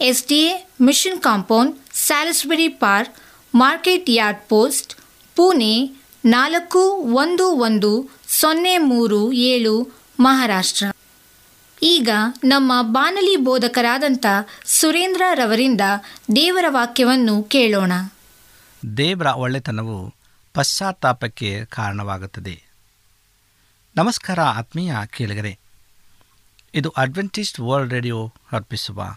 S D A mission compound, Salisbury park, market yard post, Pune ನಾಲ್ಕು ಒಂದು ಒಂದು ಸೊನ್ನೆ ಮೂರು ಏಳು ಮಹಾರಾಷ್ಟ್ರ. ಈಗ ನಮ್ಮ ಬಾನಲಿ ಬೋಧಕರಾದಂಥ ಸುರೇಂದ್ರ ರವರಿಂದ ದೇವರ ವಾಕ್ಯವನ್ನು ಕೇಳೋಣ. ದೇವರ ಒಳ್ಳೆತನವು ಪಶ್ಚಾತ್ತಾಪಕ್ಕೆ ಕಾರಣವಾಗುತ್ತದೆ. ನಮಸ್ಕಾರ ಆತ್ಮೀಯ ಕೇಳಿಗರೆ, ಇದು ಅಡ್ವೆಂಟಿಸ್ಟ್ ವರ್ಲ್ಡ್ ರೇಡಿಯೋ ಅರ್ಪಿಸುವ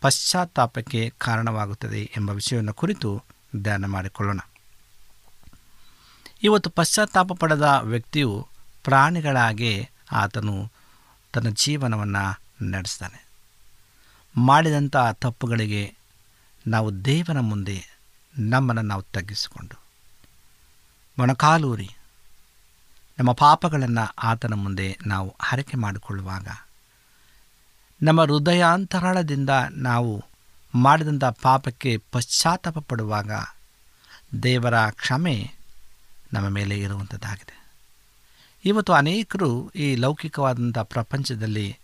ಪಶ್ಚಾತ್ತಾಪಕ್ಕೆ ಕಾರಣವಾಗುತ್ತದೆ ಎಂಬ ವಿಷಯವನ್ನು ಕುರಿತು ಧ್ಯಾನ ಮಾಡಿಕೊಳ್ಳೋಣ. ಇವತ್ತು ಪಶ್ಚಾತ್ತಾಪ ಪಡೆದ ವ್ಯಕ್ತಿಯು ಪ್ರಾಣಿಗಳಾಗೆ ಆತನು ತನ್ನ ಜೀವನವನ್ನು ನಡೆಸ್ತಾನೆ. ಮಾಡಿದಂಥ ತಪ್ಪುಗಳಿಗೆ ನಾವು ದೇವನ ಮುಂದೆ ನಮ್ಮನ್ನು ನಾವು ತಗ್ಗಿಸಿಕೊಂಡು. ಮೊಣಕಾಲೂರಿ, ನಮ್ಮ ಪಾಪಗಳನ್ನು ಆತನ ಮುಂದೆ ನಾವು ಹರಕೆ ಮಾಡಿಕೊಳ್ಳುವಾಗ ನಮ್ಮ ಹೃದಯಾಂತರಾಳದಿಂದ ನಾವು ಮಾಡಿದಂಥ ಪಾಪಕ್ಕೆ ಪಶ್ಚಾತ್ತಾಪ ಪಡುವಾಗ ದೇವರ ಕ್ಷಮೆ ನಮ್ಮ ಮೇಲೆ ಇರುವಂಥದ್ದಾಗಿದೆ ಇವತ್ತು ಅನೇಕರು ಈ ಲೌಕಿಕವಾದಂಥ ಪ್ರಪಂಚದಲ್ಲಿ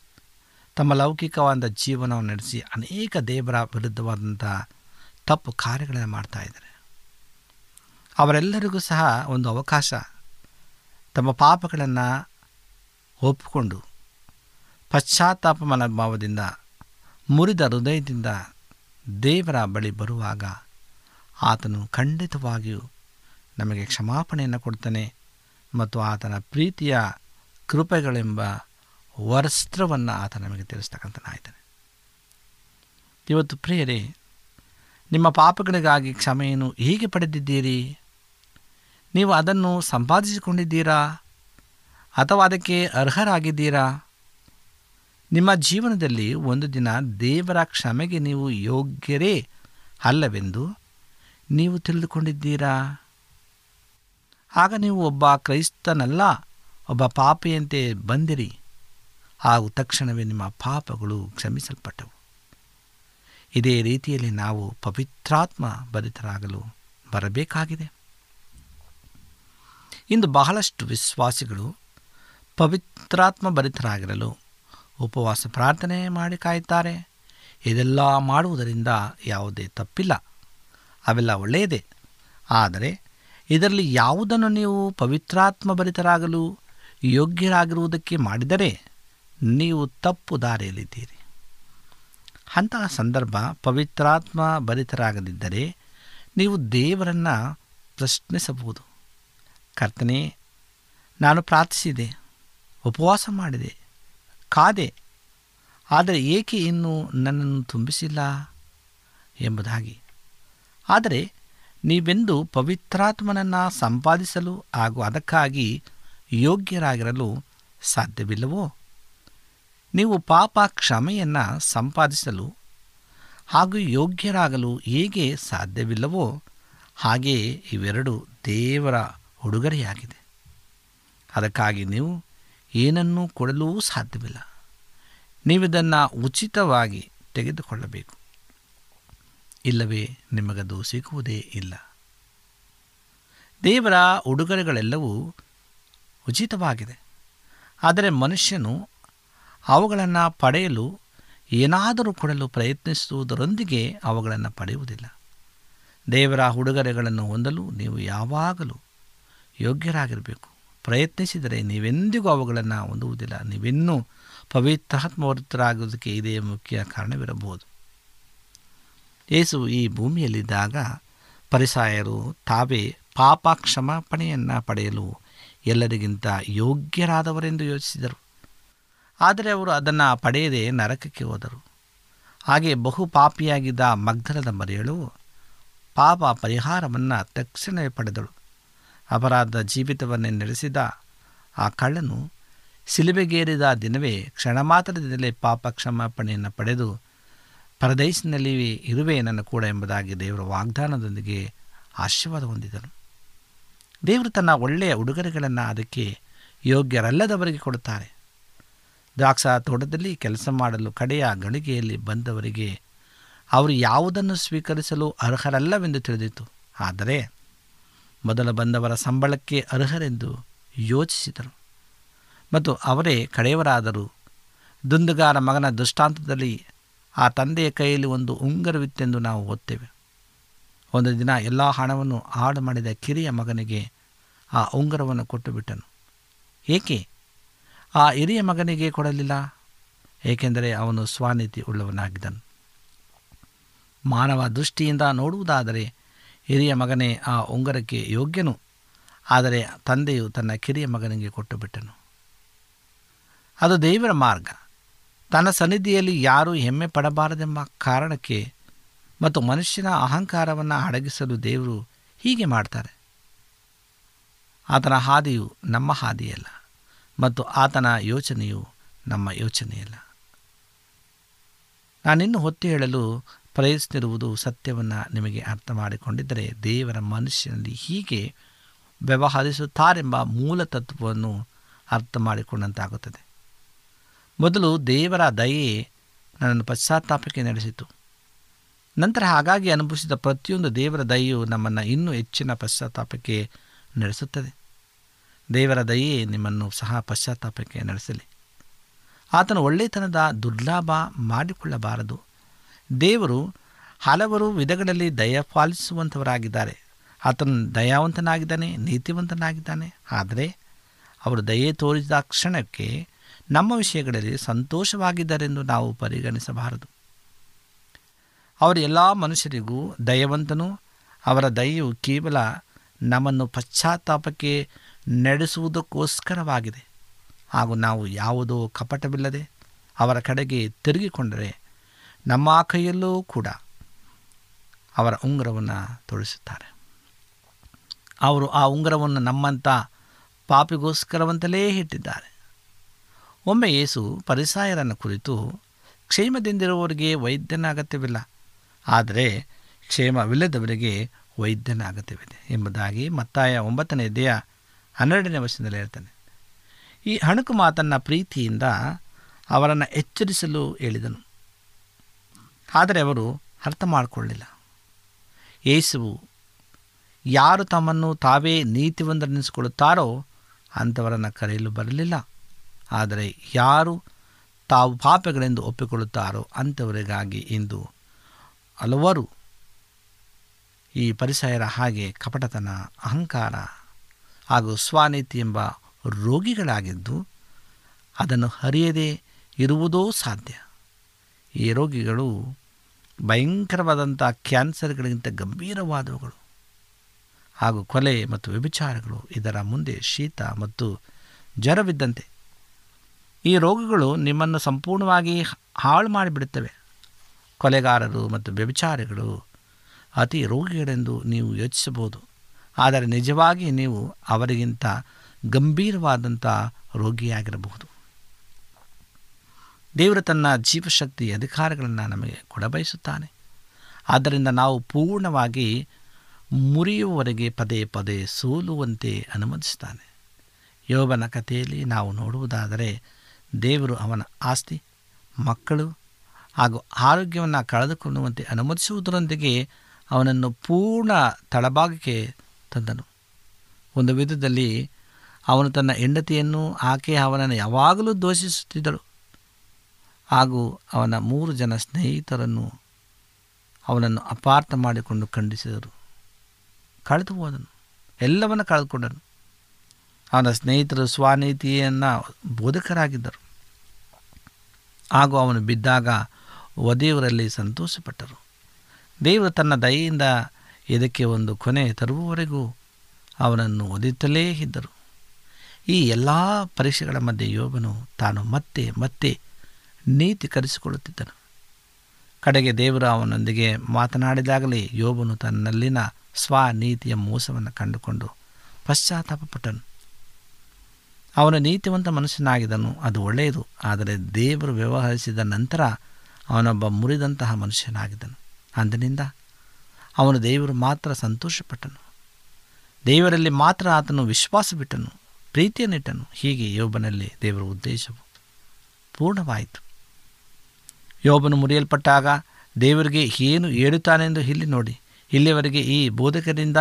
ತಮ್ಮ ಲೌಕಿಕವಾದ ಜೀವನವನ್ನು ನಡೆಸಿ ಅನೇಕ ದೇವರ ವಿರುದ್ಧವಾದಂಥ ತಪ್ಪು ಕಾರ್ಯಗಳನ್ನು ಮಾಡ್ತಾ ಇದ್ದಾರೆ. ಅವರೆಲ್ಲರಿಗೂ ಸಹ ಒಂದು ಅವಕಾಶ ತಮ್ಮ ಪಾಪಗಳನ್ನು ಒಪ್ಪಿಕೊಂಡು ಪಶ್ಚಾತ್ತಾಪ ಮನೋಭಾವದಿಂದ ಮುರಿದ ಹೃದಯದಿಂದ ದೇವರ ಬಳಿ ಬರುವಾಗ ಆತನು ಖಂಡಿತವಾಗಿಯೂ ನಮಗೆ ಕ್ಷಮಾಪಣೆಯನ್ನು ಕೊಡ್ತಾನೆ ಮತ್ತು ಆತನ ಪ್ರೀತಿಯ ಕೃಪೆಗಳೆಂಬ ವಸ್ತ್ರವನ್ನು ಆತ ನಮಗೆ ತಿಳಿಸ್ತಕ್ಕಂಥನಾಯ್ತಾನೆ ಇವತ್ತು ಪ್ರಿಯರೇ, ನಿಮ್ಮ ಪಾಪಗಳಿಗಾಗಿ ಕ್ಷಮೆಯನ್ನು ಹೇಗೆ ಪಡೆದಿದ್ದೀರಿ? ನೀವು ಅದನ್ನು ಸಂಪಾದಿಸಿಕೊಂಡಿದ್ದೀರಾ ಅಥವಾ ಅದಕ್ಕೆ ಅರ್ಹರಾಗಿದ್ದೀರಾ? ನಿಮ್ಮ ಜೀವನದಲ್ಲಿ ಒಂದು ದಿನ ದೇವರ ಕ್ಷಮೆಗೆ ನೀವು ಯೋಗ್ಯರೇ ಅಲ್ಲವೆಂದು ನೀವು ತಿಳಿದುಕೊಂಡಿದ್ದೀರಾ? ಆಗ ನೀವು ಒಬ್ಬ ಕ್ರೈಸ್ತನಲ್ಲ, ಒಬ್ಬ ಪಾಪಿಯಂತೆ ಬಂದಿರಿ. ಹಾಗೂ ತಕ್ಷಣವೇ ನಿಮ್ಮ ಪಾಪಗಳು ಕ್ಷಮಿಸಲ್ಪಟ್ಟವು. ಇದೇ ರೀತಿಯಲ್ಲಿ ನಾವು ಪವಿತ್ರಾತ್ಮ ಬರಿತರಾಗಲು ಬರಬೇಕಾಗಿದೆ. ಇಂದು ಬಹಳಷ್ಟು ವಿಶ್ವಾಸಿಗಳು ಪವಿತ್ರಾತ್ಮ ಭರಿತರಾಗಿರಲು ಉಪವಾಸ ಪ್ರಾರ್ಥನೆ ಮಾಡಿ ಕಾಯುತ್ತಾರೆ. ಇದೆಲ್ಲ ಮಾಡುವುದರಿಂದ ಯಾವುದೇ ತಪ್ಪಿಲ್ಲ. ಅವೆಲ್ಲ ಒಳ್ಳೆಯದೇ. ಆದರೆ ಇದರಲ್ಲಿ ಯಾವುದನ್ನು ನೀವು ಪವಿತ್ರಾತ್ಮ ಭರಿತರಾಗಲು ಯೋಗ್ಯರಾಗಿರುವುದಕ್ಕೆ ಮಾಡಿದರೆ ನೀವು ತಪ್ಪು ದಾರಿಯಲ್ಲಿದ್ದೀರಿ. ಅಂತಹ ಸಂದರ್ಭ ಪವಿತ್ರಾತ್ಮ ಭರಿತರಾಗದಿದ್ದರೆ ನೀವು ದೇವರನ್ನು ಪ್ರಶ್ನಿಸಬಹುದು. ಕರ್ತನೇ, ನಾನು ಪ್ರಾರ್ಥಿಸಿದೆ, ಉಪವಾಸ ಮಾಡಿದೆ ಕಾದೆ. ಆದರೆ ಏಕೆ ಇನ್ನೂ ನನ್ನನ್ನು ತುಂಬಿಸಿಲ್ಲ? ಎಂಬುದಾಗಿ. ಆದರೆ ನೀವೆಂದು ಪವಿತ್ರಾತ್ಮನನ್ನು ಸಂಪಾದಿಸಲು ಹಾಗೂ ಅದಕ್ಕಾಗಿ ಯೋಗ್ಯರಾಗಿರಲು ಸಾಧ್ಯವಿಲ್ಲವೋ? ನೀವು ಪಾಪ ಕ್ಷಮೆಯನ್ನು ಸಂಪಾದಿಸಲು ಹಾಗೂ ಯೋಗ್ಯರಾಗಲು ಹೇಗೆ ಸಾಧ್ಯವಿಲ್ಲವೋ? ಹಾಗೆಯೇ ಇವೆರಡು ದೇವರ ಉಡುಗೊರೆಯಾಗಿದೆ. ಅದಕ್ಕಾಗಿ ನೀವು ಏನನ್ನೂ ಕೊಡಲೂ ಸಾಧ್ಯವಿಲ್ಲ. ನೀವಿದನ್ನು ಉಚಿತವಾಗಿ ತೆಗೆದುಕೊಳ್ಳಬೇಕು. ಇಲ್ಲವೇ ನಿಮಗದು ಸಿಗುವುದೇ ಇಲ್ಲ. ದೇವರ ಉಡುಗೊರೆಗಳೆಲ್ಲವೂ ಉಚಿತವಾಗಿದೆ. ಆದರೆ ಮನುಷ್ಯನು ಅವುಗಳನ್ನು ಪಡೆಯಲು ಏನಾದರೂ ಕೊಡಲು ಪ್ರಯತ್ನಿಸುವುದರೊಂದಿಗೆ ಅವುಗಳನ್ನು ಪಡೆಯುವುದಿಲ್ಲ. ದೇವರ ಉಡುಗೊರೆಗಳನ್ನು ಹೊಂದಲು ನೀವು ಯಾವಾಗಲೂ ಯೋಗ್ಯರಾಗಿರಬೇಕು. ಪ್ರಯತ್ನಿಸಿದರೆ ನೀವೆಂದಿಗೂ ಅವುಗಳನ್ನು ಹೊಂದುವುದಿಲ್ಲ. ನೀವಿನ್ನೂ ಪವಿತ್ರಾತ್ಮವೃತ್ತರಾಗುವುದಕ್ಕೆ ಇದೇ ಮುಖ್ಯ ಕಾರಣವಿರಬಹುದು. ಯೇಸು ಈ ಭೂಮಿಯಲ್ಲಿದ್ದಾಗ ಪರಿಸಾಯರು ತಾವೇ ಪಾಪ ಕ್ಷಮಾಪಣೆಯನ್ನು ಪಡೆಯಲು ಎಲ್ಲರಿಗಿಂತ ಯೋಗ್ಯರಾದವರೆಂದು ಯೋಚಿಸಿದರು. ಆದರೆ ಅವರು ಅದನ್ನು ಪಡೆಯದೆ ನರಕಕ್ಕೆ ಹೋದರು. ಹಾಗೆ ಬಹು ಪಾಪಿಯಾಗಿದ್ದ ಮಗ್ಧಲದ ಮರಿಯಳು ಪಾಪ ಪರಿಹಾರವನ್ನು ತಕ್ಷಣವೇ ಪಡೆದಳು. ಅಪರಾಧ ಜೀವಿತವನ್ನೇ ನಡೆಸಿದ ಆ ಕಳ್ಳನು ಸಿಲುಬೆಗೇರಿದ ದಿನವೇ ಕ್ಷಣ ಮಾತ್ರದಿಂದಲೇ ಪಾಪ ಕ್ಷಮಾಪಣೆಯನ್ನು ಪಡೆದು ಪರದೈಸಿನಲ್ಲಿ ಇರುವೆ ನನ್ನ ಕೂಡ ಎಂಬುದಾಗಿ ದೇವರ ವಾಗ್ದಾನದೊಂದಿಗೆ ಆಶೀರ್ವಾದ ಹೊಂದಿದನು. ದೇವರು ತನ್ನ ಒಳ್ಳೆಯ ಉಡುಗೊರೆಗಳನ್ನು ಅದಕ್ಕೆ ಯೋಗ್ಯರಲ್ಲದವರಿಗೆ ಕೊಡುತ್ತಾರೆ. ದ್ರಾಕ್ಷ ತೋಟದಲ್ಲಿ ಕೆಲಸ ಮಾಡಲು ಕಡೆಯ ಗಳಿಗೆಯಲ್ಲಿ ಬಂದವರಿಗೆ ಅವರು ಯಾವುದನ್ನು ಸ್ವೀಕರಿಸಲು ಅರ್ಹರಲ್ಲವೆಂದು ತಿಳಿದಿತ್ತು. ಆದರೆ ಮೊದಲ ಬಂದವರ ಸಂಬಳಕ್ಕೆ ಅರ್ಹರೆಂದು ಯೋಚಿಸಿದರು. ಮತ್ತು ಅವರೇ ಕಡೆಯವರಾದರು. ದುಂದುಗಾರ ಮಗನ ದೃಷ್ಟಾಂತದಲ್ಲಿ ಆ ತಂದೆಯ ಕೈಯಲ್ಲಿ ಒಂದು ಉಂಗರವಿತ್ತೆಂದು ನಾವು ಓದ್ತೇವೆ ಒಂದು ದಿನ ಎಲ್ಲ ಹಣವನ್ನು ಹಾಳು ಮಾಡಿದ ಕಿರಿಯ ಮಗನಿಗೆ ಆ ಉಂಗರವನ್ನು ಕೊಟ್ಟು ಬಿಟ್ಟನು ಏಕೆ? ಆ ಹಿರಿಯ ಮಗನಿಗೆ ಕೊಡಲಿಲ್ಲ. ಏಕೆಂದರೆ ಅವನು ಸ್ವಾನೀತಿ ಉಳ್ಳವನಾಗಿದ್ದನು. ಮಾನವ ದೃಷ್ಟಿಯಿಂದ ನೋಡುವುದಾದರೆ ಹಿರಿಯ ಮಗನೇ ಆ ಉಂಗರಕ್ಕೆ ಯೋಗ್ಯನು. ಆದರೆ ತಂದೆಯು ತನ್ನ ಕಿರಿಯ ಮಗನಿಗೆ ಕೊಟ್ಟು ಬಿಟ್ಟನು. ಅದು ದೇವರ ಮಾರ್ಗ. ತನ್ನ ಸನ್ನಿಧಿಯಲ್ಲಿ ಯಾರೂ ಹೆಮ್ಮೆ ಪಡಬಾರದೆಂಬ ಕಾರಣಕ್ಕೆ ಮತ್ತು ಮನುಷ್ಯನ ಅಹಂಕಾರವನ್ನು ಅಡಗಿಸಲು ದೇವರು ಹೀಗೆ ಮಾಡ್ತಾರೆ. ಆತನ ಹಾದಿಯು ನಮ್ಮ ಹಾದಿಯಲ್ಲ ಮತ್ತು ಆತನ ಯೋಚನೆಯು ನಮ್ಮ ಯೋಚನೆಯಲ್ಲ. ನಾನಿನ್ನು ಹೊತ್ತು ಹೇಳಲು ಪ್ರಯತ್ನಿಸಿರುವುದು ಸತ್ಯವನ್ನು ನಿಮಗೆ ಅರ್ಥ ಮಾಡಿಕೊಂಡಿದ್ದರೆ ದೇವರ ಮನುಷ್ಯನಲ್ಲಿ ಹೀಗೆ ವ್ಯವಹರಿಸುತ್ತಾರೆಂಬ ಮೂಲ ತತ್ವವನ್ನು ಅರ್ಥ ಮಾಡಿಕೊಂಡಂತಾಗುತ್ತದೆ ಮೊದಲು ದೇವರ ದಯೆ ನನ್ನನ್ನು ಪಶ್ಚಾತ್ತಾಪಕ್ಕೆ ನಡೆಸಿತು. ನಂತರ ಹಾಗಾಗಿ ಅನುಭವಿಸಿದ ಪ್ರತಿಯೊಂದು ದೇವರ ದಯೆಯು ನಮ್ಮನ್ನು ಇನ್ನೂ ಹೆಚ್ಚಿನ ಪಶ್ಚಾತ್ತಾಪಕ್ಕೆ ನಡೆಸುತ್ತದೆ. ದೇವರ ದಯೆ ನಿಮ್ಮನ್ನು ಸಹ ಪಶ್ಚಾತ್ತಾಪಕ್ಕೆ ನಡೆಸಲಿ. ಆತನ ಒಳ್ಳೆತನದ ದುರ್ಲಾಭ ಮಾಡಿಕೊಳ್ಳಬಾರದು. ದೇವರು ಹಲವರು ವಿಧಗಳಲ್ಲಿ ದಯ ಪಾಲಿಸುವಂಥವರಾಗಿದ್ದಾರೆ. ಆತನು ದಯಾವಂತನಾಗಿದ್ದಾನೆ, ನೀತಿವಂತನಾಗಿದ್ದಾನೆ. ಆದರೆ ಅವರು ದಯೆ ತೋರಿಸಿದ ಕ್ಷಣಕ್ಕೆ ನಮ್ಮ ವಿಷಯಗಳಲ್ಲಿ ಸಂತೋಷವಾಗಿದ್ದಾರೆಂದು ನಾವು ಪರಿಗಣಿಸಬಾರದು. ಅವರು ಎಲ್ಲ ಮನುಷ್ಯರಿಗೂ ದಯವಂತನು, ಅವರ ದಯೆಯು ಕೇವಲ ನಮ್ಮನ್ನು ಪಶ್ಚಾತ್ತಾಪಕ್ಕೆ ನಡೆಸುವುದಕ್ಕೋಸ್ಕರವಾಗಿದೆ. ಹಾಗೂ ನಾವು ಯಾವುದೋ ಕಪಟವಿಲ್ಲದೆ ಅವರ ಕಡೆಗೆ ತಿರುಗಿಕೊಂಡರೆ ನಮ್ಮ ಕೈಯಲ್ಲೂ ಕೂಡ ಅವರ ಉಂಗುರವನ್ನು ತೊಡಿಸುತ್ತಾರೆ. ಅವರು ಆ ಉಂಗುರವನ್ನು ನಮ್ಮಂಥ ಪಾಪಿಗೋಸ್ಕರವಂತಲೇ ಇಟ್ಟಿದ್ದಾರೆ. ಒಮ್ಮೆ ಯೇಸು ಪರಿಸಾಯರನ್ನು ಕುರಿತು, ಕ್ಷೇಮದಿಂದಿರುವವರಿಗೆ ವೈದ್ಯನ ಅಗತ್ಯವಿಲ್ಲ ಆದರೆ ಕ್ಷೇಮವಿಲ್ಲದವರಿಗೆ ವೈದ್ಯನ ಅಗತ್ಯವಿದೆ ಎಂಬುದಾಗಿ ಮತ್ತಾಯ ಒಂಬತ್ತನೇ ದೇಹ ಹನ್ನೆರಡನೇ ವರ್ಷದಲ್ಲಿ ಹೇಳ್ತಾನೆ. ಈ ಹಣಕು ಮಾತನ್ನು ಪ್ರೀತಿಯಿಂದ ಅವರನ್ನು ಎಚ್ಚರಿಸಲು ಹೇಳಿದನು. ಆದರೆ ಅವರು ಅರ್ಥ ಮಾಡಿಕೊಳ್ಳಿಲ್ಲ ಯೇಸುವು ಯಾರು ತಮ್ಮನ್ನು ತಾವೇ ನೀತಿವಂತರೆನಿಸಿಕೊಳ್ಳುತ್ತಾರೋ ಅಂಥವರನ್ನು ಕರೆಯಲು ಬರಲಿಲ್ಲ. ಆದರೆ ಯಾರು ತಾವು ಪಾಪಗಳೆಂದು ಒಪ್ಪಿಕೊಳ್ಳುತ್ತಾರೋ ಅಂಥವರಿಗಾಗಿ ಇಂದು ಹಲವರು ಈ ಪರಿಸರ ಹಾಗೆ ಕಪಟತನ, ಅಹಂಕಾರ ಹಾಗೂ ಸ್ವಾನೀತಿ ಎಂಬ ರೋಗಿಗಳಾಗಿದ್ದು ಅದನ್ನು ಹರಿಯದೇ ಇರುವುದೋ ಸಾಧ್ಯ. ಈ ರೋಗಿಗಳು ಭಯಂಕರವಾದಂಥ ಕ್ಯಾನ್ಸರ್ಗಳಿಗಿಂತ ಗಂಭೀರವಾದವುಗಳು. ಹಾಗೂ ಕೊಲೆ ಮತ್ತು ವ್ಯಭಿಚಾರಗಳು ಇದರ ಮುಂದೆ ಶೀತ ಮತ್ತು ಜ್ವರವಿದ್ದಂತೆ. ಈ ರೋಗಗಳು ನಿಮ್ಮನ್ನು ಸಂಪೂರ್ಣವಾಗಿ ಹಾಳು ಮಾಡಿಬಿಡುತ್ತವೆ. ಕೊಲೆಗಾರರು ಮತ್ತು ವ್ಯಭಿಚಾರಿಗಳು ಅತಿ ರೋಗಿಗಳೆಂದು ನೀವು ಯೋಚಿಸಬಹುದು. ಆದರೆ ನಿಜವಾಗಿ ನೀವು ಅವರಿಗಿಂತ ಗಂಭೀರವಾದಂಥ ರೋಗಿಯಾಗಿರಬಹುದು. ದೇವರು ತನ್ನ ಜೀವಶಕ್ತಿ ಅಧಿಕಾರಗಳನ್ನು ನಮಗೆ ಕೊಡಬಯಸುತ್ತಾನೆ. ಆದ್ದರಿಂದ ನಾವು ಪೂರ್ಣವಾಗಿ ಮುರಿಯುವವರೆಗೆ ಪದೇ ಪದೇ ಸೋಲುವಂತೆ ಅನುಮತಿಸುತ್ತಾನೆ. ಯೋಬನ ಕಥೆಯಲ್ಲಿ ನಾವು ನೋಡುವುದಾದರೆ ದೇವರು ಅವನ ಆಸ್ತಿ, ಮಕ್ಕಳು ಹಾಗೂ ಆರೋಗ್ಯವನ್ನು ಕಳೆದುಕೊಳ್ಳುವಂತೆ ಅನುಮತಿಸುವುದರೊಂದಿಗೆ ಅವನನ್ನು ಪೂರ್ಣ ತಳಭಾಗಕ್ಕೆ ತಂದನು. ಒಂದು ವಿಧದಲ್ಲಿ ಅವನು ತನ್ನ ಹೆಂಡತಿಯನ್ನು, ಆಕೆ ಅವನನ್ನು ಯಾವಾಗಲೂ ದೋಷಿಸುತ್ತಿದ್ದಳು. ಹಾಗೂ ಅವನ ಮೂರು ಜನ ಸ್ನೇಹಿತರನ್ನು ಅವನನ್ನು ಅಪಾರ್ಥ ಮಾಡಿಕೊಂಡು ಖಂಡಿಸಿದರು. ಕಳೆದು ಹೋದನು. ಎಲ್ಲವನ್ನು ಕಳೆದುಕೊಂಡನು. ಅವನ ಸ್ನೇಹಿತರು ಸ್ವನೀತಿಯನ್ನು ಬೋಧಕರಾಗಿದ್ದರು. ಹಾಗೂ ಅವನು ಬಿದ್ದಾಗ ಒದೆಯವರಲ್ಲಿ ಸಂತೋಷಪಟ್ಟರು. ದೇವರು ತನ್ನ ದಯೆಯಿಂದ ಇದಕ್ಕೆ ಒಂದು ಕೊನೆ ತರುವವರೆಗೂ ಅವನನ್ನು ಒದಿತಲೇ ಇದ್ದರು. ಈ ಎಲ್ಲ ಪರೀಕ್ಷೆಗಳ ಮಧ್ಯೆ ಯೋಬನು ತಾನು ಮತ್ತೆ ಮತ್ತೆ ನೀತಿ ಕರೆಸಿಕೊಳ್ಳುತ್ತಿದ್ದನು ಕಡೆಗೆ ದೇವರು ಅವನೊಂದಿಗೆ ಮಾತನಾಡಿದಾಗಲೇ ಯೋಬನು ತನ್ನಲ್ಲಿನ ಸ್ವನೀತಿಯ ಮೋಸವನ್ನು ಕಂಡುಕೊಂಡು ಪಶ್ಚಾತ್ತಾಪಪಟ್ಟನು. ಅವನು ನೀತಿವಂತ ಮನುಷ್ಯನಾಗಿದ್ದನು, ಅದು ಒಳ್ಳೆಯದು, ಆದರೆ ದೇವರು ವ್ಯವಹರಿಸಿದ ನಂತರ ಅವನೊಬ್ಬ ಮುರಿದಂತಹ ಮನುಷ್ಯನಾಗಿದ್ದನು. ಅಂದಿನಿಂದ ಅವನು ದೇವರು ಮಾತ್ರ ಸಂತೋಷಪಟ್ಟನು. ದೇವರಲ್ಲಿ ಮಾತ್ರ ಆತನು ವಿಶ್ವಾಸ ಬಿಟ್ಟನು ಪ್ರೀತಿಯನ್ನಿಟ್ಟನು. ಹೀಗೆ ಯೋಬನಲ್ಲಿ ದೇವರ ಉದ್ದೇಶವು ಪೂರ್ಣವಾಯಿತು. ಯೋಬನು ಮುರಿಯಲ್ಪಟ್ಟಾಗ ದೇವರಿಗೆ ಏನು ಹೇಳುತ್ತಾನೆಂದು ಇಲ್ಲಿ ನೋಡಿ. ಇಲ್ಲಿವರೆಗೆ ಈ ಬೋಧಕರಿಂದ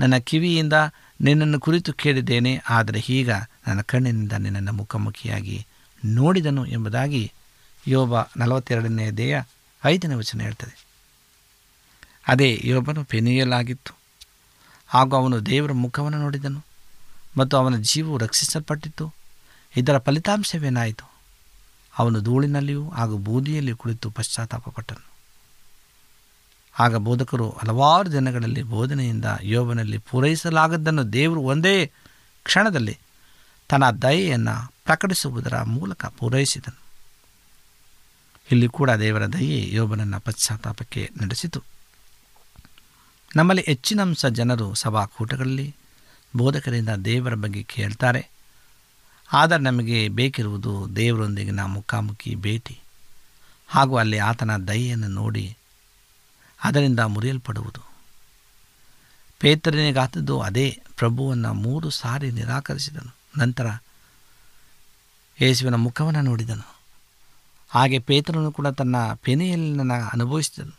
ನನ್ನ ಕಿವಿಯಿಂದ ನಿನ್ನನ್ನು ಕುರಿತು ಕೇಳಿದ್ದೇನೆ. ಆದರೆ ಈಗ ನನ್ನ ಕಣ್ಣಿನಿಂದ ನಿನ್ನನ್ನು ಮುಖಾಮುಖಿಯಾಗಿ ನೋಡಿದನು ಎಂಬುದಾಗಿ ಯೋಬ ನಲವತ್ತೆರಡನೇ ದೇಹ ಐದನೇ ವಚನ ಹೇಳ್ತದೆ. ಅದೇ ಯೋಬನು ಪೆನಿಯಲಾಗಿತ್ತು. ಹಾಗೂ ಅವನು ದೇವರ ಮುಖವನ್ನು ನೋಡಿದನು. ಮತ್ತು ಅವನ ಜೀವವು ರಕ್ಷಿಸಲ್ಪಟ್ಟಿತ್ತು. ಇದರ ಫಲಿತಾಂಶವೇನಾಯಿತು? ಅವನು ಧೂಳಿನಲ್ಲಿಯೂ ಹಾಗೂ ಬೂದಿಯಲ್ಲಿ ಕುಳಿತು ಪಶ್ಚಾತ್ತಾಪಪಟ್ಟನು. ಆಗ ಬೋಧಕರು ಹಲವಾರು ದಿನಗಳಲ್ಲಿ ಬೋಧನೆಯಿಂದ ಯೋಬನಲ್ಲಿ ಪೂರೈಸಲಾಗದ್ದನ್ನು ದೇವರು ಒಂದೇ ಕ್ಷಣದಲ್ಲಿ ತನ್ನ ದಯೆಯನ್ನು ಪ್ರಕಟಿಸುವುದರ ಮೂಲಕ ಪೂರೈಸಿದನು. ಇಲ್ಲಿ ಕೂಡ ದೇವರ ದಯೆ ಯೋಬನನ್ನು ಪಶ್ಚಾತ್ತಾಪಕ್ಕೆ ನಡೆಸಿತು. ನಮ್ಮಲ್ಲಿ ಹೆಚ್ಚಿನಂಶ ಜನರು ಸಭಾಕೂಟಗಳಲ್ಲಿ ಬೋಧಕರಿಂದ ದೇವರ ಬಗ್ಗೆ ಕೇಳ್ತಾರೆ. ಆದರೆ ನಮಗೆ ಬೇಕಿರುವುದು ದೇವರೊಂದಿಗಿನ ಮುಖಾಮುಖಿ ಭೇಟಿ ಹಾಗೂ ಅಲ್ಲಿ ಆತನ ದಯೆಯನ್ನು ನೋಡಿ ಅದರಿಂದ ಮುರಿಯಲ್ಪಡುವುದು. ಪೇತ್ರನಿಗಾತದ್ದು ಅದೇ ಪ್ರಭುವನ್ನು ಮೂರು ಸಾರಿ ನಿರಾಕರಿಸಿದನು. ನಂತರ ಯೇಸುವಿನ ಮುಖವನ್ನು ನೋಡಿದನು. ಹಾಗೆ ಪೇತ್ರನು ಕೂಡ ತನ್ನ ಪೆನೆಯಲ್ಲಿನ ಅನುಭವಿಸಿದನು.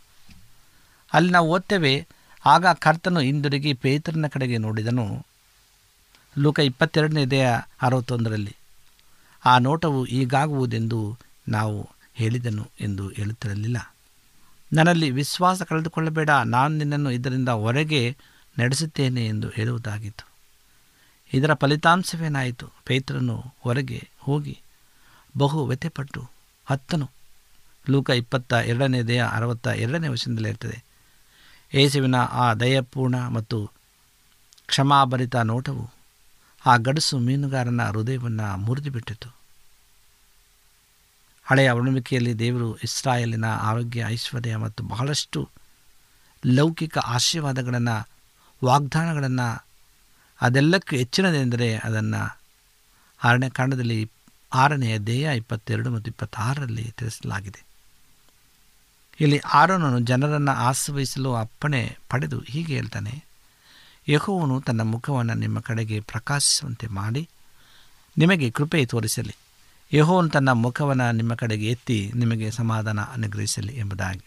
ಅಲ್ಲಿ ನಾವು ಓದ್ತೇವೆ, ಆಗ ಕರ್ತನು ಹಿಂದಿರುಗಿ ಪೇತ್ರನ ಕಡೆಗೆ ನೋಡಿದನು. ಲೋಕ ಇಪ್ಪತ್ತೆರಡನೇ ದೇಹ ಅರವತ್ತೊಂದರಲ್ಲಿ, ಆ ನೋಟವು ಈಗಾಗುವುದೆಂದು ನಾವು ಹೇಳಿದನು ಎಂದು ಹೇಳುತ್ತಿರಲಿಲ್ಲ. ನನ್ನಲ್ಲಿ ವಿಶ್ವಾಸ ಕಳೆದುಕೊಳ್ಳಬೇಡ, ನಾನು ನಿನ್ನನ್ನು ಇದರಿಂದ ಹೊರಗೆ ನಡೆಸುತ್ತೇನೆ ಎಂದು ಹೇಳುವುದಾಗಿತ್ತು. ಇದರ ಫಲಿತಾಂಶವೇನಾಯಿತು? ಪೈತ್ರನು ಹೊರಗೆ ಹೋಗಿ ಬಹು ವ್ಯಥೆಪಟ್ಟು ಹತ್ತನು. ಲೂಕ ಇಪ್ಪತ್ತ ಎರಡನೇ ದೇಹ ಅರವತ್ತ ಎರಡನೇ ವಚನದಲ್ಲಿ ಇರ್ತದೆ ಯೇಸುವಿನ ಆ ದಯಪೂರ್ಣ ಮತ್ತು ಕ್ಷಮಾಭರಿತ ನೋಟವು ಆ ಗಡಸು ಮೀನುಗಾರನ ಹೃದಯವನ್ನು ಮುರಿದುಬಿಟ್ಟಿತು. ಹಳೆಯ ಒಡಂಬಡಿಕೆಯಲ್ಲಿ ದೇವರು ಇಸ್ರಾಯೇಲಿನ ಆರೋಗ್ಯ, ಐಶ್ವರ್ಯ ಮತ್ತು ಬಹಳಷ್ಟು ಲೌಕಿಕ ಆಶೀರ್ವಾದಗಳನ್ನು, ವಾಗ್ದಾನಗಳನ್ನು, ಅದೆಲ್ಲಕ್ಕೂ ಹೆಚ್ಚಿನದೆಂದರೆ ಅದನ್ನು ಆರನೇ ಕಾಂಡದಲ್ಲಿ ಆರನೆಯ ದೇಹ ಇಪ್ಪತ್ತೆರಡು ಮತ್ತು ಇಪ್ಪತ್ತಾರರಲ್ಲಿ ತಿಳಿಸಲಾಗಿದೆ. ಇಲ್ಲಿ ಆರೋನನು ಜನರನ್ನು ಆಶ್ರಯಿಸಲು ಅಪ್ಪಣೆ ಪಡೆದು ಹೀಗೆ ಹೇಳ್ತಾನೆ ಯಹೋವನು ತನ್ನ ಮುಖವನ್ನು ನಿಮ್ಮ ಕಡೆಗೆ ಪ್ರಕಾಶಿಸುವಂತೆ ಮಾಡಿ ನಿಮಗೆ ಕೃಪೆ ತೋರಿಸಲಿ. ಯಹೋವನು ತನ್ನ ಮುಖವನ್ನು ನಿಮ್ಮ ಕಡೆಗೆ ಎತ್ತಿ ನಿಮಗೆ ಸಮಾಧಾನ ಅನುಗ್ರಹಿಸಲಿ ಎಂಬುದಾಗಿ.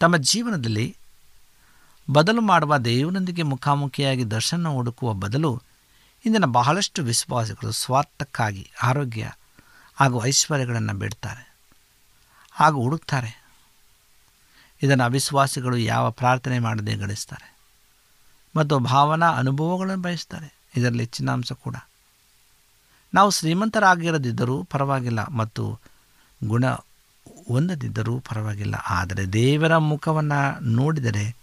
ತಮ್ಮ ಜೀವನದಲ್ಲಿ ಬದಲು ಮಾಡುವ ದೇವರೊಂದಿಗೆ ಮುಖಾಮುಖಿಯಾಗಿ ದರ್ಶನ ಹುಡುಕುವ ಬದಲು ಇಂದಿನ ಬಹಳಷ್ಟು ವಿಶ್ವಾಸಿಗಳು ಸ್ವಾರ್ಥಕ್ಕಾಗಿ ಆರೋಗ್ಯ ಹಾಗೂ ಐಶ್ವರ್ಯಗಳನ್ನು ಬಿಡ್ತಾರೆ ಹಾಗೂ ಹುಡುಕ್ತಾರೆ. ಇದನ್ನು ಅವಿಶ್ವಾಸಿಗಳು ಯಾವ ಪ್ರಾರ್ಥನೆ ಮಾಡದೆ ಗಳಿಸ್ತಾರೆ ಮತ್ತು ಭಾವನಾ ಅನುಭವಗಳನ್ನು ಬಯಸ್ತಾರೆ. ಇದರಲ್ಲಿ ಹೆಚ್ಚಿನ ಅಂಶ ಕೂಡ. ನಾವು ಶ್ರೀಮಂತರಾಗಿರದಿದ್ದರೂ ಪರವಾಗಿಲ್ಲ ಮತ್ತು ಗುಣ ಹೊಂದದಿದ್ದರೂ ಪರವಾಗಿಲ್ಲ. ಆದರೆ ದೇವರ ಮುಖವನ್ನು ನೋಡಿದರೆ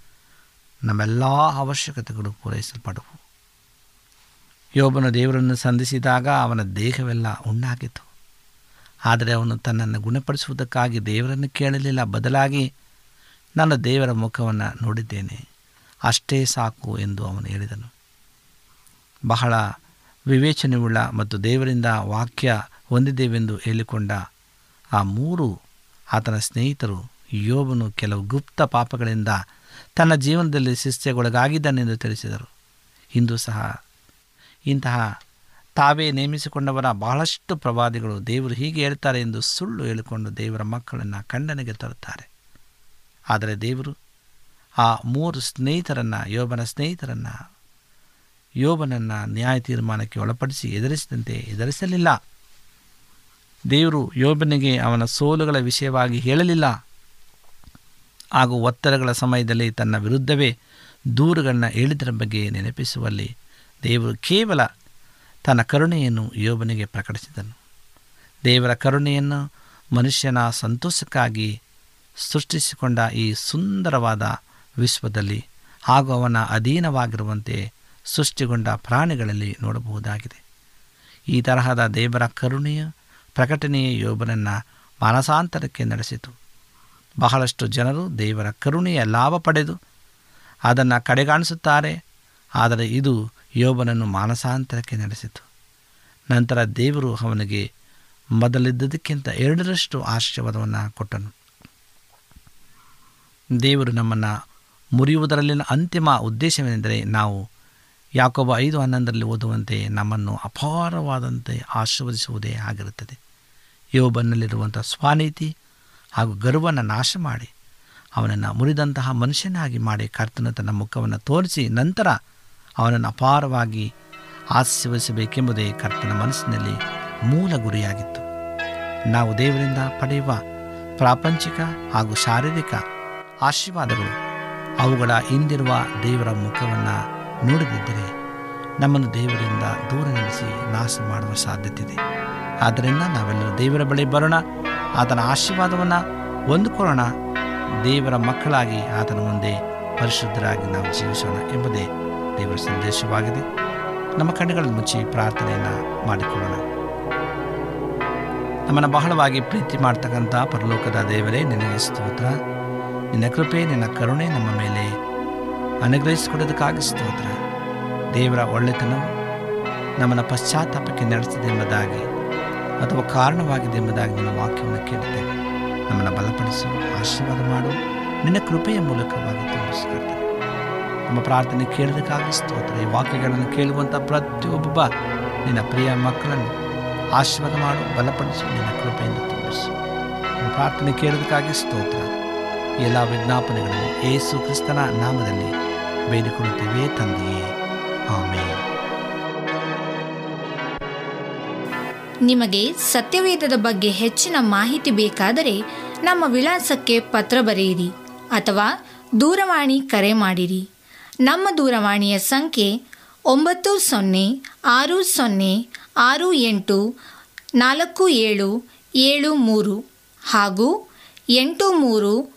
ನಮ್ಮೆಲ್ಲ ಅವಶ್ಯಕತೆಗಳು ಪೂರೈಸಲ್ಪಡುವು. ಯೋಬನು ದೇವರನ್ನು ಸಂಧಿಸಿದಾಗ ಅವನ ದೇಹವೆಲ್ಲ ಉಣ್ಣಾಗಿತ್ತು. ಆದರೆ ಅವನು ತನ್ನನ್ನು ಗುಣಪಡಿಸುವುದಕ್ಕಾಗಿ ದೇವರನ್ನು ಕೇಳಲಿಲ್ಲ. ಬದಲಾಗಿ ನಾನು ದೇವರ ಮುಖವನ್ನು ನೋಡಿದ್ದೇನೆ. ಅಷ್ಟೇ ಸಾಕು ಎಂದು ಅವನು ಹೇಳಿದನು. ಬಹಳ ವಿವೇಚನೆಯುಳ್ಳ ಮತ್ತು ದೇವರಿಂದ ವಾಕ್ಯ ಹೊಂದಿದ್ದೇವೆಂದು ಹೇಳಿಕೊಂಡ ಆ ಮೂರು ಆತನ ಸ್ನೇಹಿತರು ಯೋಬನು ಕೆಲವು ಗುಪ್ತ ಪಾಪಗಳಿಂದ ತನ್ನ ಜೀವನದಲ್ಲಿ ಶಿಸ್ತೆಗೊಳಗಾಗಿದ್ದಾನೆಂದು ತಿಳಿಸಿದರು. ಇಂದು ಸಹ ಇಂತಹ ತಾವೇ ನೇಮಿಸಿಕೊಂಡವರ ಬಹಳಷ್ಟು ಪ್ರವಾದಿಗಳು ದೇವರು ಹೀಗೆ ಹೇಳ್ತಾರೆ ಎಂದು ಸುಳ್ಳು ಹೇಳಿಕೊಂಡು ದೇವರ ಮಕ್ಕಳನ್ನು ಖಂಡನೆಗೆ ತರುತ್ತಾರೆ. ಆದರೆ ದೇವರು ಆ ಮೂರು ಸ್ನೇಹಿತರನ್ನು, ಯೋಬನ ಸ್ನೇಹಿತರನ್ನು, ಯೋಬನನ್ನು ನ್ಯಾಯ ತೀರ್ಮಾನಕ್ಕೆ ಒಳಪಡಿಸಿ ಎದುರಿಸಿದಂತೆ ಎದುರಿಸಲಿಲ್ಲ. ದೇವರು ಯೋಬನಿಗೆ ಅವನ ಸೋಲುಗಳ ವಿಷಯವಾಗಿ ಹೇಳಲಿಲ್ಲ. ಹಾಗೂ ಒತ್ತಡಗಳ ಸಮಯದಲ್ಲಿ ತನ್ನ ವಿರುದ್ಧವೇ ದೂರುಗಳನ್ನ ಹೇಳಿದರ ಬಗ್ಗೆ ನೆನಪಿಸುವಲ್ಲಿ ದೇವರು ಕೇವಲ ತನ್ನ ಕರುಣೆಯನ್ನು ಯೋಬನಿಗೆ ಪ್ರಕಟಿಸಿದನು. ದೇವರ ಕರುಣೆಯನ್ನು ಮನುಷ್ಯನ ಸಂತೋಷಕ್ಕಾಗಿ ಸೃಷ್ಟಿಸಿಕೊಂಡ ಈ ಸುಂದರವಾದ ವಿಶ್ವದಲ್ಲಿ ಹಾಗೂ ಅವನ ಅಧೀನವಾಗಿರುವಂತೆ ಸೃಷ್ಟಿಗೊಂಡ ಪ್ರಾಣಿಗಳಲ್ಲಿ ನೋಡಬಹುದಾಗಿದೆ. ಈ ತರಹದ ದೇವರ ಕರುಣೆಯ ಪ್ರಕಟಣೆಯ ಯೋಬನನ್ನು ಮಾನಸಾಂತರಕ್ಕೆ ನಡೆಸಿತು. ಬಹಳಷ್ಟು ಜನರು ದೇವರ ಕರುಣೆಯ ಲಾಭ ಪಡೆದು ಅದನ್ನು ಕಡೆಗಾಣಿಸುತ್ತಾರೆ. ಆದರೆ ಇದು ಯೋಬನನ್ನು ಮಾನಸಾಂತರಕ್ಕೆ ನಡೆಸಿತು. ನಂತರ ದೇವರು ಅವನಿಗೆ ಮೊದಲಿದ್ದದಕ್ಕಿಂತ ಎರಡರಷ್ಟು ಆಶೀರ್ವಾದವನ್ನು ಕೊಟ್ಟನು. ದೇವರು ನಮ್ಮನ್ನು ಮುರಿಯುವುದರಲ್ಲಿನ ಅಂತಿಮ ಉದ್ದೇಶವೇನೆಂದರೆ ನಾವು ಯಾಕೊಬ್ಬ ಐದು ಹನ್ನೊಂದರಲ್ಲಿ ಓದುವಂತೆ ನಮ್ಮನ್ನು ಅಪಾರವಾದಂತೆ ಆಶೀರ್ವದಿಸುವುದೇ ಆಗಿರುತ್ತದೆ. ಯೋಬನ್ನಲ್ಲಿರುವಂಥ ಸ್ವಾನೀತಿ ಹಾಗೂ ಗರ್ವನ ನಾಶ ಮಾಡಿ ಅವನನ್ನು ಮುರಿದಂತಹ ಮನುಷ್ಯನಾಗಿ ಮಾಡಿ ಕರ್ತನ ತನ್ನ ಮುಖವನ್ನು ತೋರಿಸಿ ನಂತರ ಅವನನ್ನು ಅಪಾರವಾಗಿ ಆಶೀರ್ವದಿಸಬೇಕೆಂಬುದೇ ಕರ್ತನ ಮನಸ್ಸಿನಲ್ಲಿ ಮೂಲ ಗುರಿಯಾಗಿತ್ತು. ನಾವು ದೇವರಿಂದ ಪಡೆಯುವ ಪ್ರಾಪಂಚಿಕ ಹಾಗೂ ಶಾರೀರಿಕ ಆಶೀರ್ವಾದಗಳು ಅವುಗಳ ಹಿಂದಿರುವ ದೇವರ ಮುಖವನ್ನು ನೋಡದಿದ್ದರೆ ನಮ್ಮನ್ನು ದೇವರಿಂದ ದೂರ ನಡೆಸಿ ನಾಶ ಮಾಡುವ ಸಾಧ್ಯತೆ ಇದೆ ಆದ್ದರಿಂದ ನಾವೆಲ್ಲರೂ ದೇವರ ಬಳಿ ಬರೋಣ, ಆತನ ಆಶೀರ್ವಾದವನ್ನು ಹೊಂದಿಕೊಳ್ಳೋಣ. ದೇವರ ಮಕ್ಕಳಾಗಿ ಆತನ ಮುಂದೆ ಪರಿಶುದ್ಧರಾಗಿ ನಾವು ಜೀವಿಸೋಣ ಎಂಬುದೇ ದೇವರ ಸಂದೇಶವಾಗಿದೆ. ನಮ್ಮ ಕಣ್ಣುಗಳನ್ನು ಮುಚ್ಚಿ ಪ್ರಾರ್ಥನೆಯನ್ನು ಮಾಡಿಕೊಳ್ಳೋಣ. ನಮ್ಮನ್ನು ಬಹಳವಾಗಿ ಪ್ರೀತಿ ಮಾಡ್ತಕ್ಕಂಥ ಪರಲೋಕದ ದೇವರೇ, ನಿನಗೆ ಸ್ತೋತ್ರ. ನಿನ್ನ ಕೃಪೆ, ನಿನ್ನ ಕರುಣೆ ನಮ್ಮ ಮೇಲೆ ಅನುಗ್ರಹಿಸಿಕೊಡೋದಕ್ಕಾಗಿ ಸ್ತೋತ್ರ. ದೇವರ ಒಳ್ಳೆತನವು ನಮ್ಮನ್ನು ಪಶ್ಚಾತ್ತಾಪಕ್ಕೆ ನಡೆಸಿದೆ ಎಂಬುದಾಗಿ ಅಥವಾ ಕಾರಣವಾಗಿದೆ ಎಂಬುದಾಗಿ ನಿನ್ನ ವಾಕ್ಯವನ್ನು ಕೇಳುತ್ತೇವೆ ನಮ್ಮನ್ನು ಬಲಪಡಿಸು, ಆಶೀರ್ವಾದ ಮಾಡು, ನಿನ್ನ ಕೃಪೆಯ ಮೂಲಕವಾಗಿ ತೋರಿಸಿಕೊಡ್ತೇವೆ ನಮ್ಮ ಪ್ರಾರ್ಥನೆ ಕೇಳೋದಕ್ಕಾಗಿ ಸ್ತೋತ್ರ. ಈ ವಾಕ್ಯಗಳನ್ನು ಕೇಳುವಂಥ ಪ್ರತಿಯೊಬ್ಬ ನಿನ್ನ ಪ್ರಿಯ ಮಕ್ಕಳನ್ನು ಆಶೀರ್ವಾದ ಮಾಡು, ಬಲಪಡಿಸು, ನಿನ್ನ ಕೃಪೆಯಿಂದ ನಮ್ಮ ಪ್ರಾರ್ಥನೆ ಕೇಳೋದಕ್ಕಾಗಿ ಸ್ತೋತ್ರ. ಎಲ್ಲ ವಿಜ್ಞಾಪನೆಗಳನ್ನು ಏಸು ಕ್ರಿಸ್ತನ ನಾಮದಲ್ಲಿ ಬೇಡಿಕೊಳ್ಳುತ್ತೇವೆ ತಂದೆಯೇ. ಆಮೇಲೆ ನಿಮಗೆ ಸತ್ಯವೇದದ ಬಗ್ಗೆ ಹೆಚ್ಚಿನ ಮಾಹಿತಿ ಬೇಕಾದರೆ ನಮ್ಮ ವಿಳಾಸಕ್ಕೆ ಪತ್ರ ಬರೆಯಿರಿ ಅಥವಾ ದೂರವಾಣಿ ಕರೆ ಮಾಡಿರಿ. ನಮ್ಮ ದೂರವಾಣಿಯ ಸಂಖ್ಯೆ ಒಂಬತ್ತು ಸೊನ್ನೆ ಆರು ಸೊನ್ನೆ ಆರು ಎಂಟು ನಾಲ್ಕು ಏಳು ಏಳು ಮೂರು ಹಾಗೂ ಎಂಟು ಮೂರು